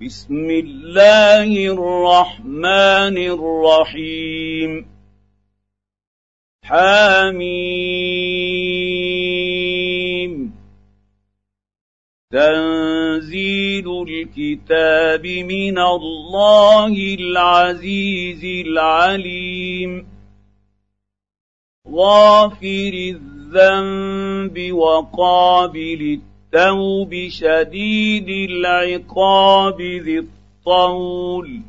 بسم الله الرحمن الرحيم. حميم. تنزيل الكتاب من الله العزيز العليم. غافر الذنب وقابل التوبه التوب شديد العقاب ذي الطول.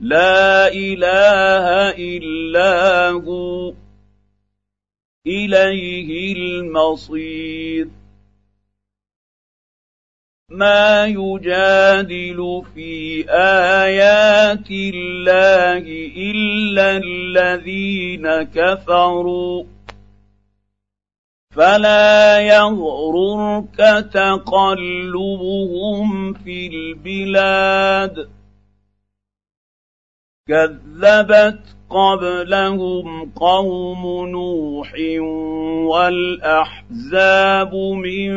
لا إله إلا هو إليه المصير. ما يجادل في آيات الله إلا الذين كفروا. فلا يغررك تقلبهم في البلاد. كذبت قبلهم قوم نوح والأحزاب من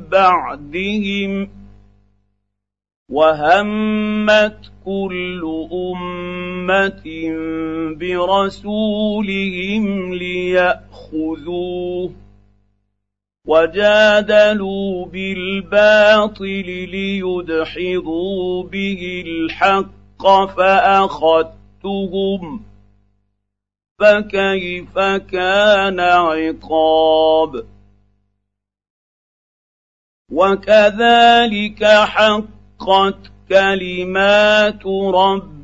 بعدهم وهمت كل أمة برسولهم ليأخذوه. وجادلوا بالباطل ليدحضوا به الحق فأخذتهم فكيف كان عقاب وكذلك حقت كلمات ربك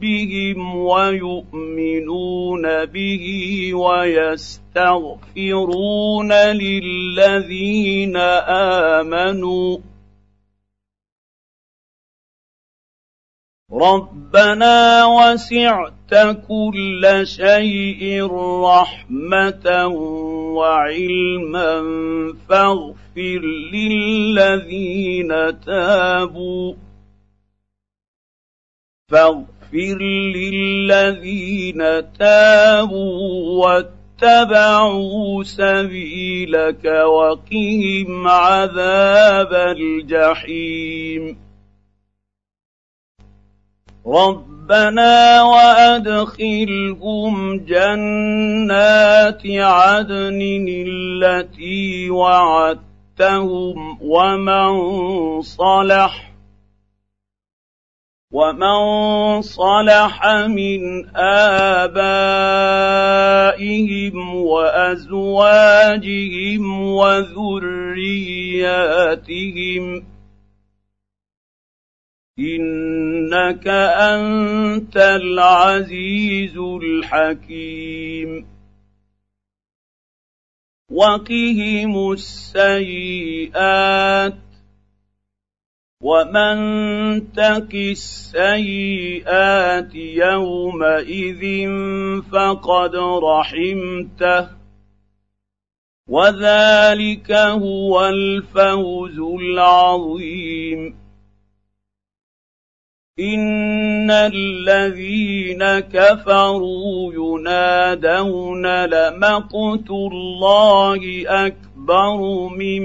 ربهم ويؤمنون به ويستغفرون للذين آمنوا. ربنا وسعت كل شيء رحمة وعلما فاغفر للذين تابوا. فاغفر للذين تابوا واتبعوا سبيلك وقهم عذاب الجحيم. ربنا وأدخلهم جنات عدن التي وعدتهم ومن صلح ومن صلح من ابائهم وازواجهم وذرياتهم انك انت العزيز الحكيم وقهم السيئات ومن تك السيئات يومئذ فقد رحمته وذلك هو الفوز العظيم ان الذين كفروا ينادون لمقت الله اكبر أكبر من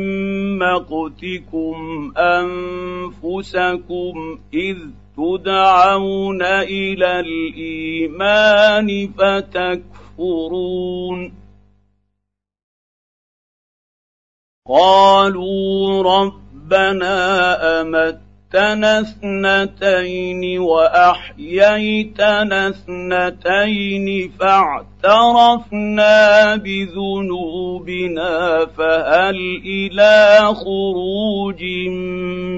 مقتكم أنفسكم إذ تدعون إلى الإيمان فتكفرون. قالوا ربنا امت أمتنا اثنتين وأحييتنا اثنتين فاعترفنا بذنوبنا فهل إلى خروج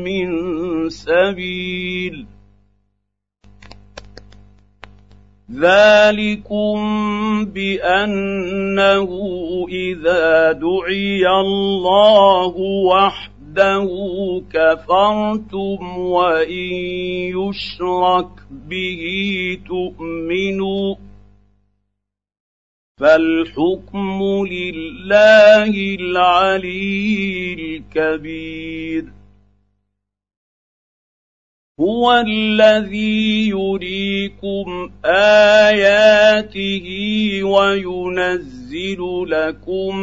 من سبيل؟ ذلكم بأنه إذا دعي الله وحده وحده كفرتم وان يشرك به تؤمنوا فالحكم لله العلي الكبير هو الذي يريكم اياته وينزل لكم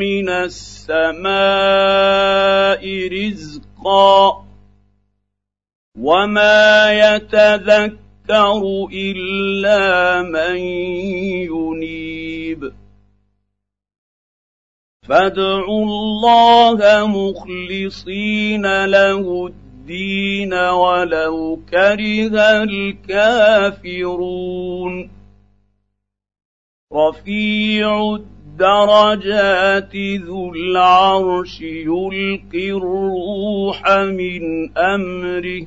من السماء رزقا وما يتذكر الا من ينيب فادعوا الله مخلصين له الدين ولو كره الكافرون. رفيع الدرجات ذو العرش يلقي الروح من أمره.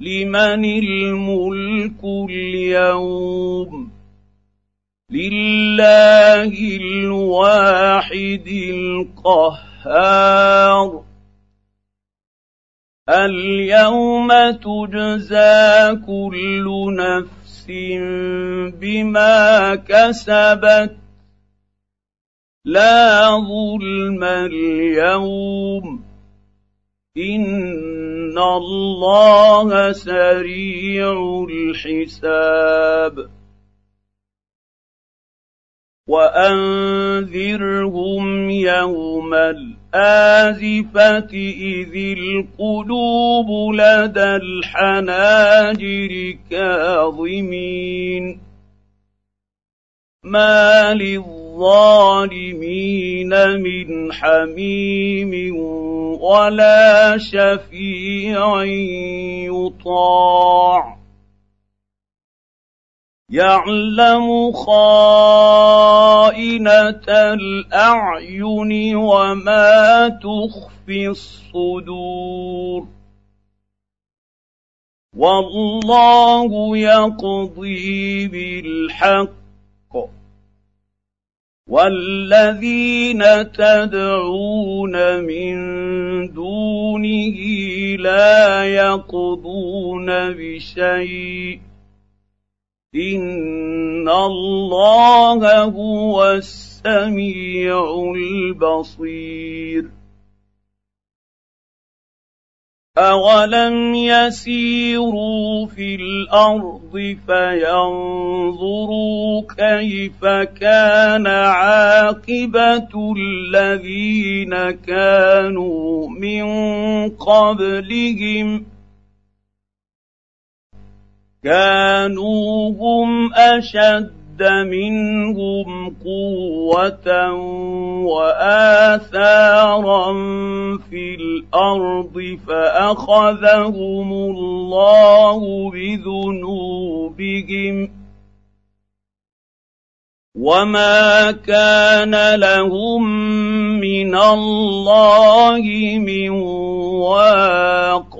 لمن الملك اليوم لله الواحد القهار اليوم تجزى كل نفس بما كسبت لا ظلم اليوم ان الله سريع الحساب وانذرهم يوم الازفه اذ القلوب لدى الحناجر كاظمين ما للظالمين من حميم ولا شفيع يطاع. يعلم خائنة الأعين وما تخفي الصدور. والله يقضي بالحق والذين تدعون من دونه لا يقضون بشيء. إن الله هو السميع البصير. أولم يسيروا في الأرض فينظروا كيف كان عاقبة الذين كانوا من قبلهم كانوا هم أشد منهم قوة وآثارا في الأرض فأخذهم الله بذنوبهم. وما كان لهم من الله من واق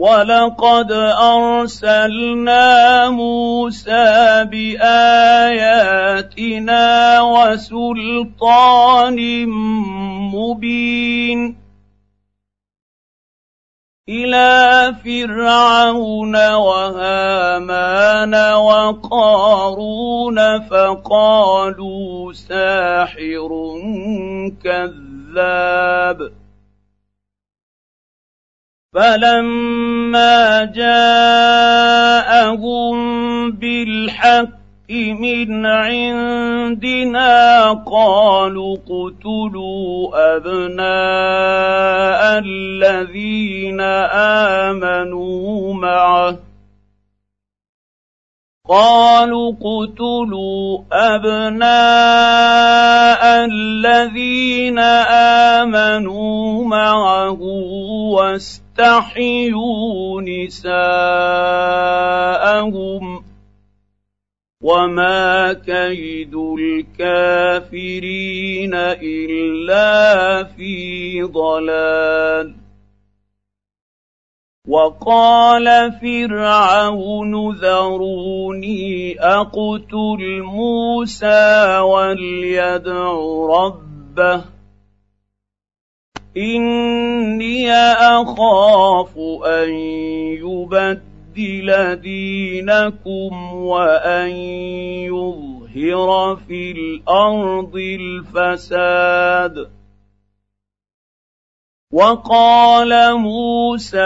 ولقد ارسلنا موسى باياتنا وسلطان مبين إلى فرعون وهامان وقارون فقالوا ساحر كذاب فلما جاءهم بالحق من عندنا قالوا اقتلوا ابناء الذين امنوا معه. قالوا اقتلوا ابناء الذين امنوا معه واستحيوا نساءهم وما كيد الكافرين إلا في ضلال. وقال فرعون ذروني أقتل موسى وليدع ربه اني اخاف ان يبدل دينكم وان يظهر في الأرض الفساد وقال موسى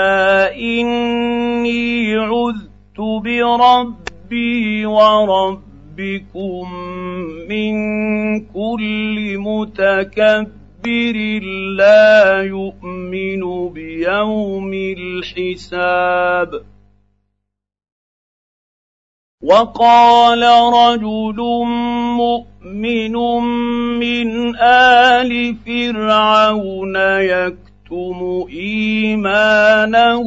اني عذت بربي وربكم من كل متكبر لا يؤمن بيوم الحساب. وقال رجل مؤمن من آل فرعون يكتم إيمانه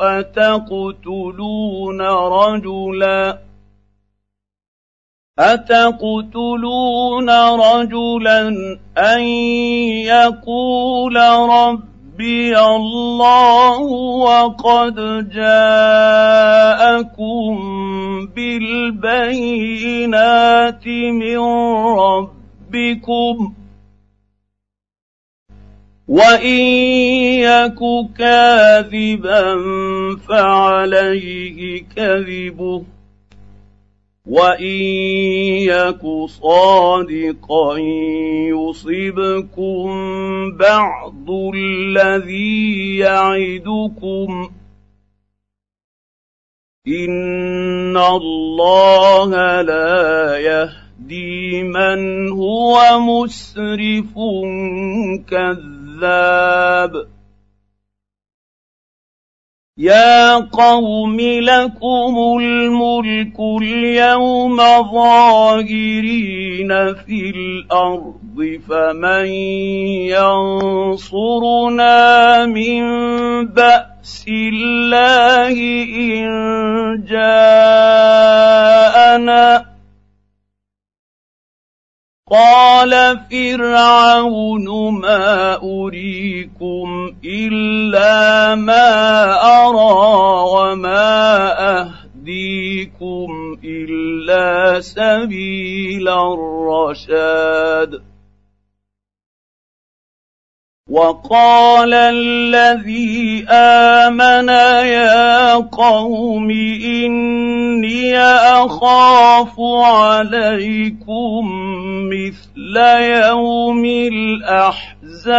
أتقتلون رجلا؟ اتقتلون رجلا ان يقول ربي الله وقد جاءكم بالبينات من ربكم وان يك كاذبا فعليه كذبه وان يك صادقا يصبكم بعض الذي يعدكم ان الله لا يهدي من هو مسرف كذاب يا قوم لكم الملك اليوم ظاهرين في الأرض فمن ينصرنا من باس الله ان جاءنا قال فرعون ما اريكم الا ما ارى وما اهديكم الا سبيل الرشاد وقال الذي آمن يا قوم إني أخاف عليكم مثل يوم الأحزاب.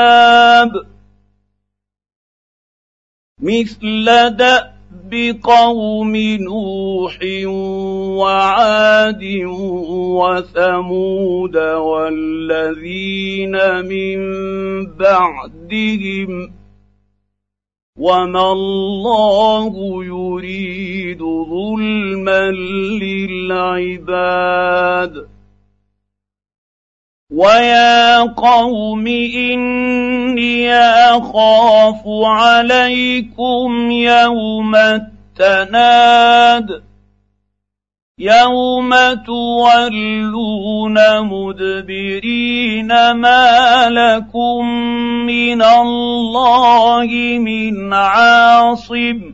مثل دأ بقوم نوح وعاد وثمود والذين من بعدهم وما الله يريد ظلما للعباد ويا قوم اني اخاف عليكم يوم التناد يوم تولون مدبرين ما لكم من الله من عاصم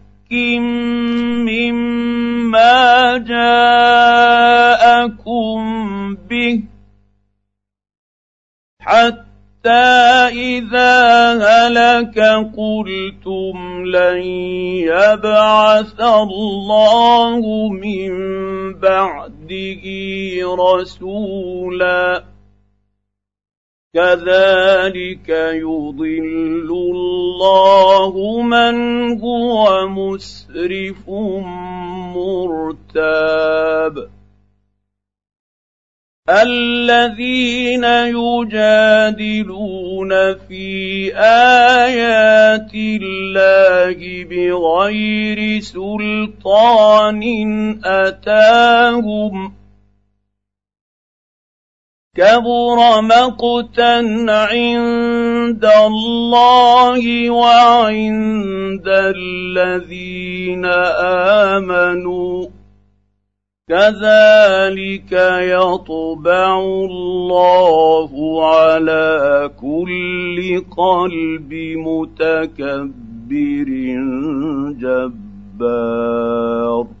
مما جاءكم به حتى إذا هلك قلتم لن يبعث الله من بعده رسولا كذلك يضل الله من هو مسرف مرتاب. الذين يجادلون في آيات الله بغير سلطان أتاهم كبر مقتا عند الله وعند الذين آمنوا. كذلك يطبع الله على كل قلب متكبر جبار.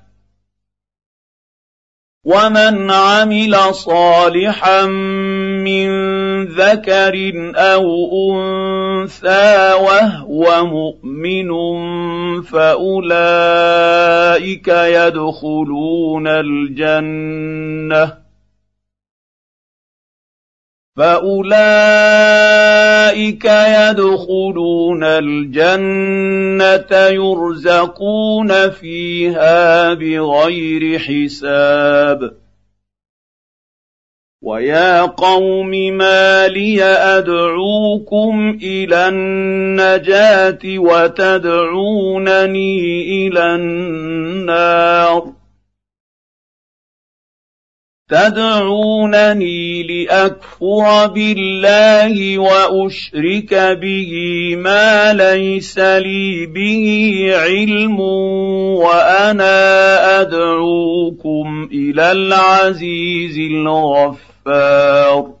ومن عمل صالحا من ذكر أو انثى وهو مؤمن فاولئك يدخلون الجنه فاولئك يدخلون الجنه يرزقون فيها بغير حساب ويا قوم ما لي ادعوكم إلى النجاه وتدعونني إلى النار تدعونني لأكفر بالله وأشرك به ما ليس لي به علم وأنا أدعوكم إلى العزيز الغفار.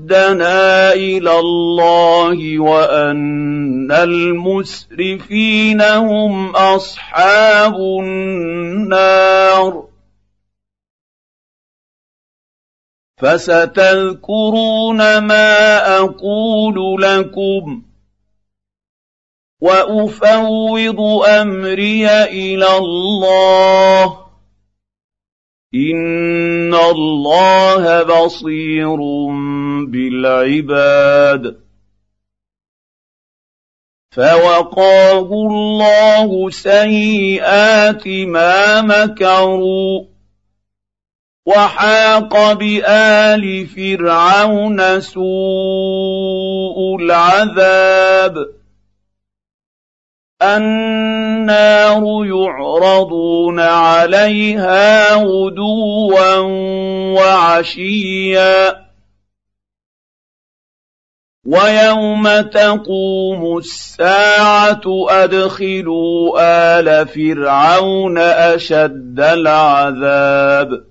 ردنا إلى الله وأن المسرفين هم أصحاب النار. فستذكرون ما أقول لكم وأفوض أمري إلى الله. ان الله بصير بالعباد فوقاه الله سيئات ما مكروا وحاق بال فرعون سوء العذاب النار يعرضون عليها غدوا وعشيا. ويوم تقوم الساعة أدخلوا آل فرعون أشد العذاب.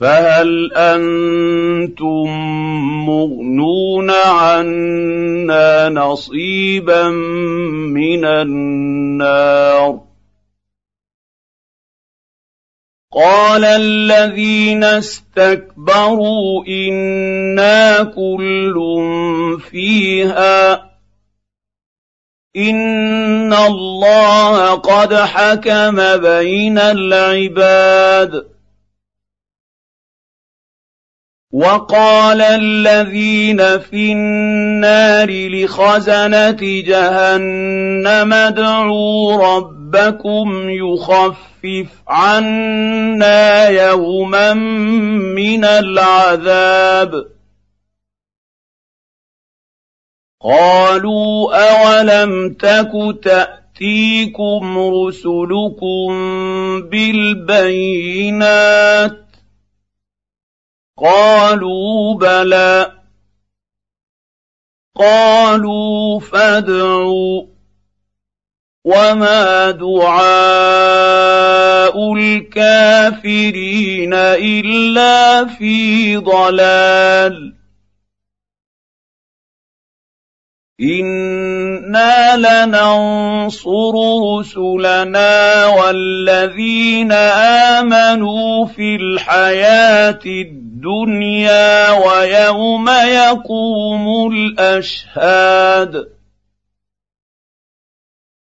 فهل أنتم مغنون عنا نصيبا من النار؟ قال الذين استكبروا إنا كل فيها. إن الله قد حكم بين العباد. وقال الذين في النار لخزنة جهنم ادعوا ربكم يخفف عنا يوما من العذاب. قالوا أولم تك تأتيكم رسلكم بالبينات؟ قالوا بلى. قالوا فادعوا. وما دعاء الكافرين إلا في ضلال. أنا لننصر رسلنا والذين امنوا في الحياة الدنيا ويوم يقوم الاشهاد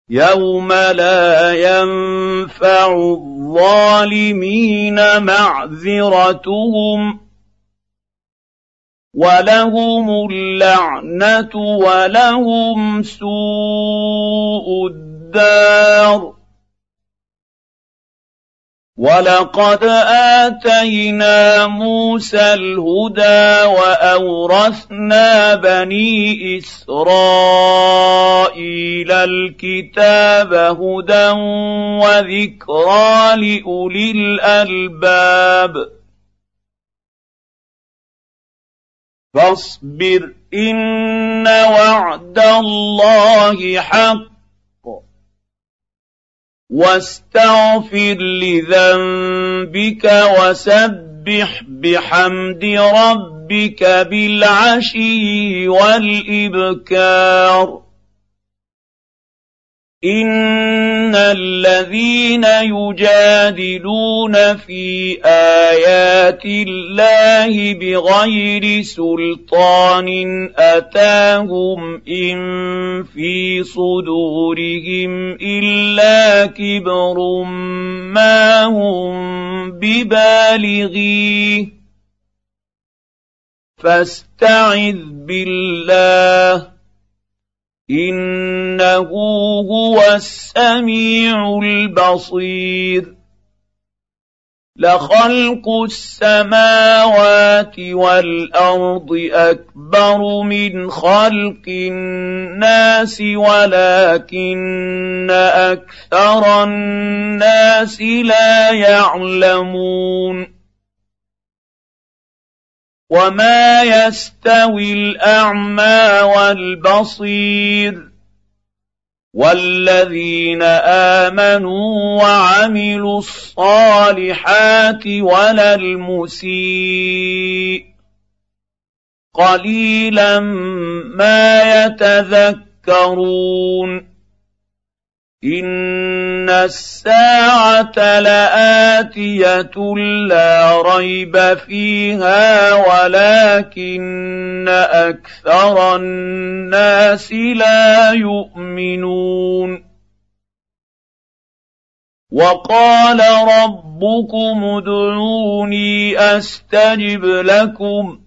يوم لا ينفع الظالمين معذرتهم ولهم اللعنه ولهم سوء الدار ولقد اتينا موسى الهدى واورثنا بني اسرائيل الكتاب هدى وذكرى لاولي الالباب فاصبر إن وعد الله حق. واستغفر لذنبك وسبح بحمد ربك بالعشي والإبكار. ان الذين يجادلون في ايات الله بغير سلطان اتاهم ان في صدورهم الا كبر ما هم ببالغيه فاستعذ بالله إنه هو السميع البصير. لخلق السماوات والأرض أكبر من خلق الناس ولكن أكثر الناس لا يعلمون. وما يستوي الاعمى والبصير والذين امنوا وعملوا الصالحات ولا المسيء قليلا ما يتذكرون ان الساعة لاتيه لا ريب فيها ولكن أكثر الناس لا يؤمنون وقال ربكم ادعوني استجب لكم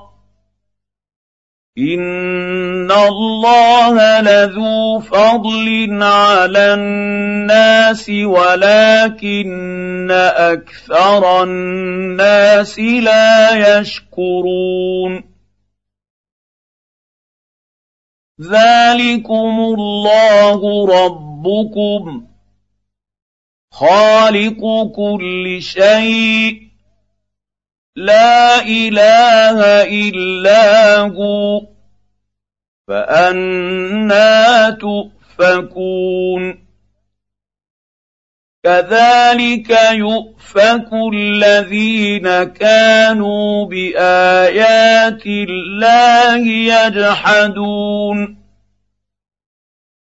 ان الله لذو فضل على الناس ولكن أكثر الناس لا يشكرون ذلكم الله ربكم خالق كل شيء لا إله إلا هو فأنا تؤفكون. كذلك يؤفك الذين كانوا بآيات الله يجحدون.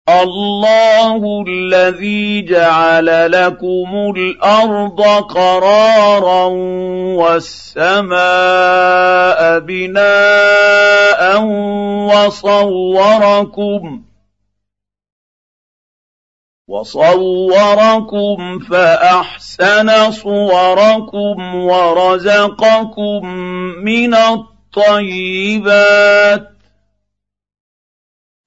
الله الذي جعل لكم الأرض قرارا والسماء بناء وصوركم وصوركم فأحسن صوركم ورزقكم من الطيبات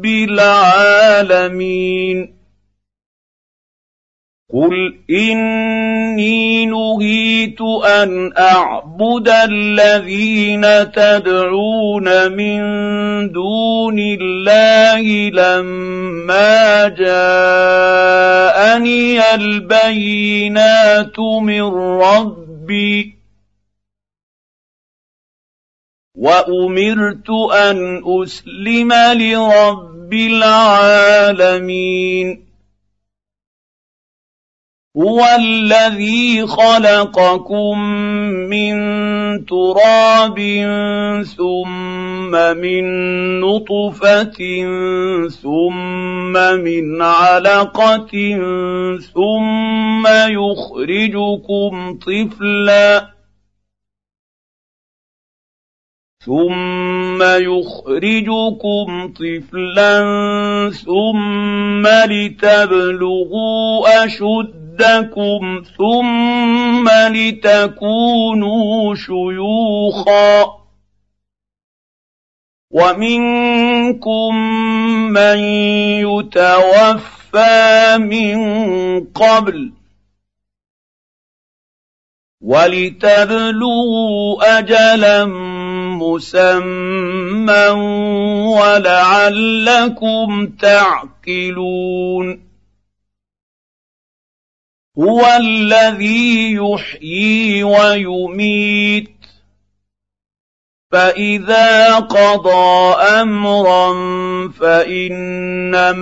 رب العالمين. قل إني نهيت أن أعبد الذين تدعون من دون الله لما جاءني البينات من ربي. وامرت ان اسلم لرب العالمين هو الذي خلقكم من تراب ثم من نطفه ثم من علقه ثم يخرجكم طفلا ثم يخرجكم طفلا ثم لتبلغوا اشدكم ثم لتكونوا شيوخا ومنكم من يتوفى من قبل ولتبلغوا اجلا مسمى ولعلكم تعقلون هو الذي يحيي ويميت فإذا قضى امرا فإنما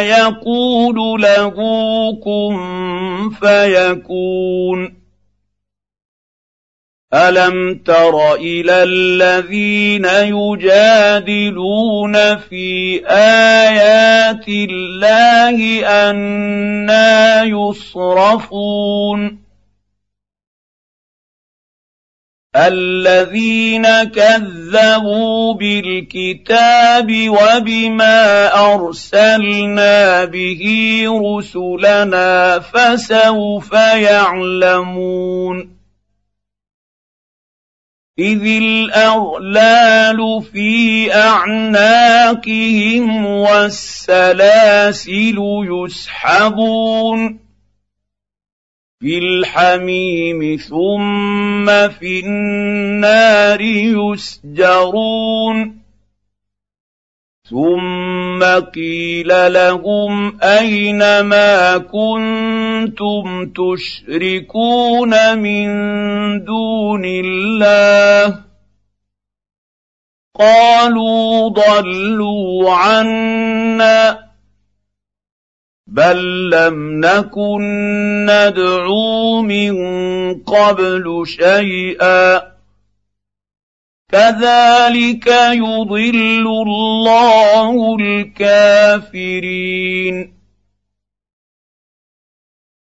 يقول له كن فيكون الم تر إلى الذين يجادلون في ايات الله أنا يصرفون الذين كذبوا بالكتاب وبما ارسلنا به رسلنا فسوف يعلمون إذ الأغلال في أعناقهم والسلاسل يسحبون في الحميم ثم في النار يسجرون ثم قيل لهم أين ما كنتم تشركون من دون الله. قالوا ضلوا عنا بل لم نكن ندعو من قبل شيئا. كذلك يضل الله الكافرين.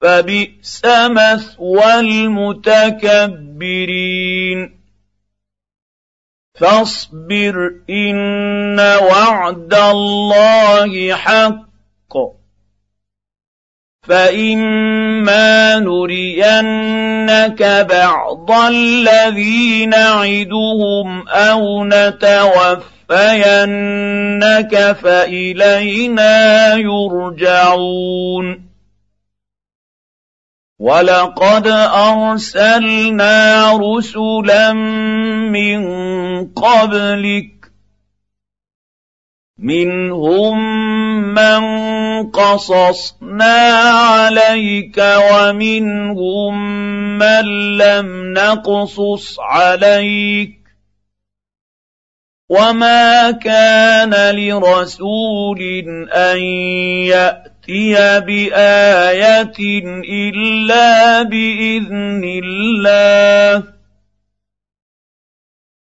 فبئس مثوى المتكبرين فاصبر ان وعد الله حق فإما نرينك بعض الذي نعدهم أو نتوفينك فإلينا يرجعون ولقد أرسلنا رسلا من قبلك منهم من قصصنا عليك ومنهم من لم نقصص عليك وما كان لرسول ان ياتي بآية إلا بإذن الله.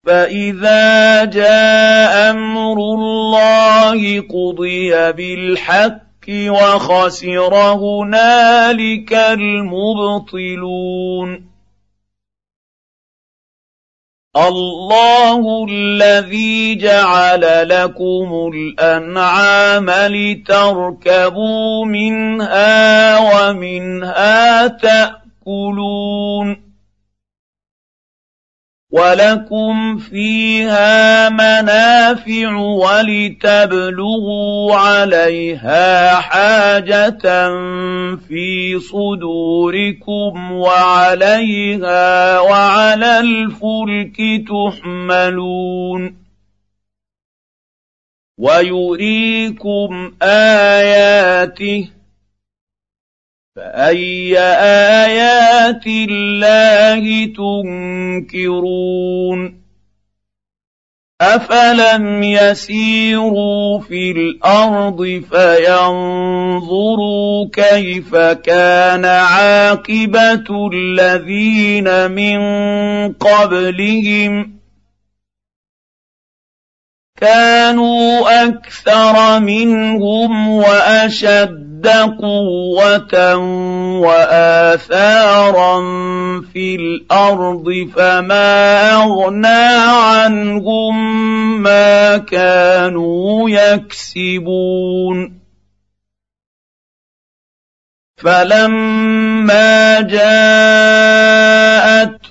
فإذا جاء أمر الله قضي بالحق وخسر هنالك المبطلون. الله الذي جعل لكم الأنعام لتركبوا منها ومنها تأكلون. ولكم فيها منافع ولتبلغوا عليها حاجة في صدوركم وعليها وعلى الفلك تحملون ويريكم اياته فأي آيات الله تنكرون؟ أفلم يسيروا في الأرض فينظروا كيف كان عاقبة الذين من قبلهم؟ كانوا أكثر منهم وأشد قوة وآثارا في الأرض فما أغنى عنهم ما كانوا يكسبون. فلما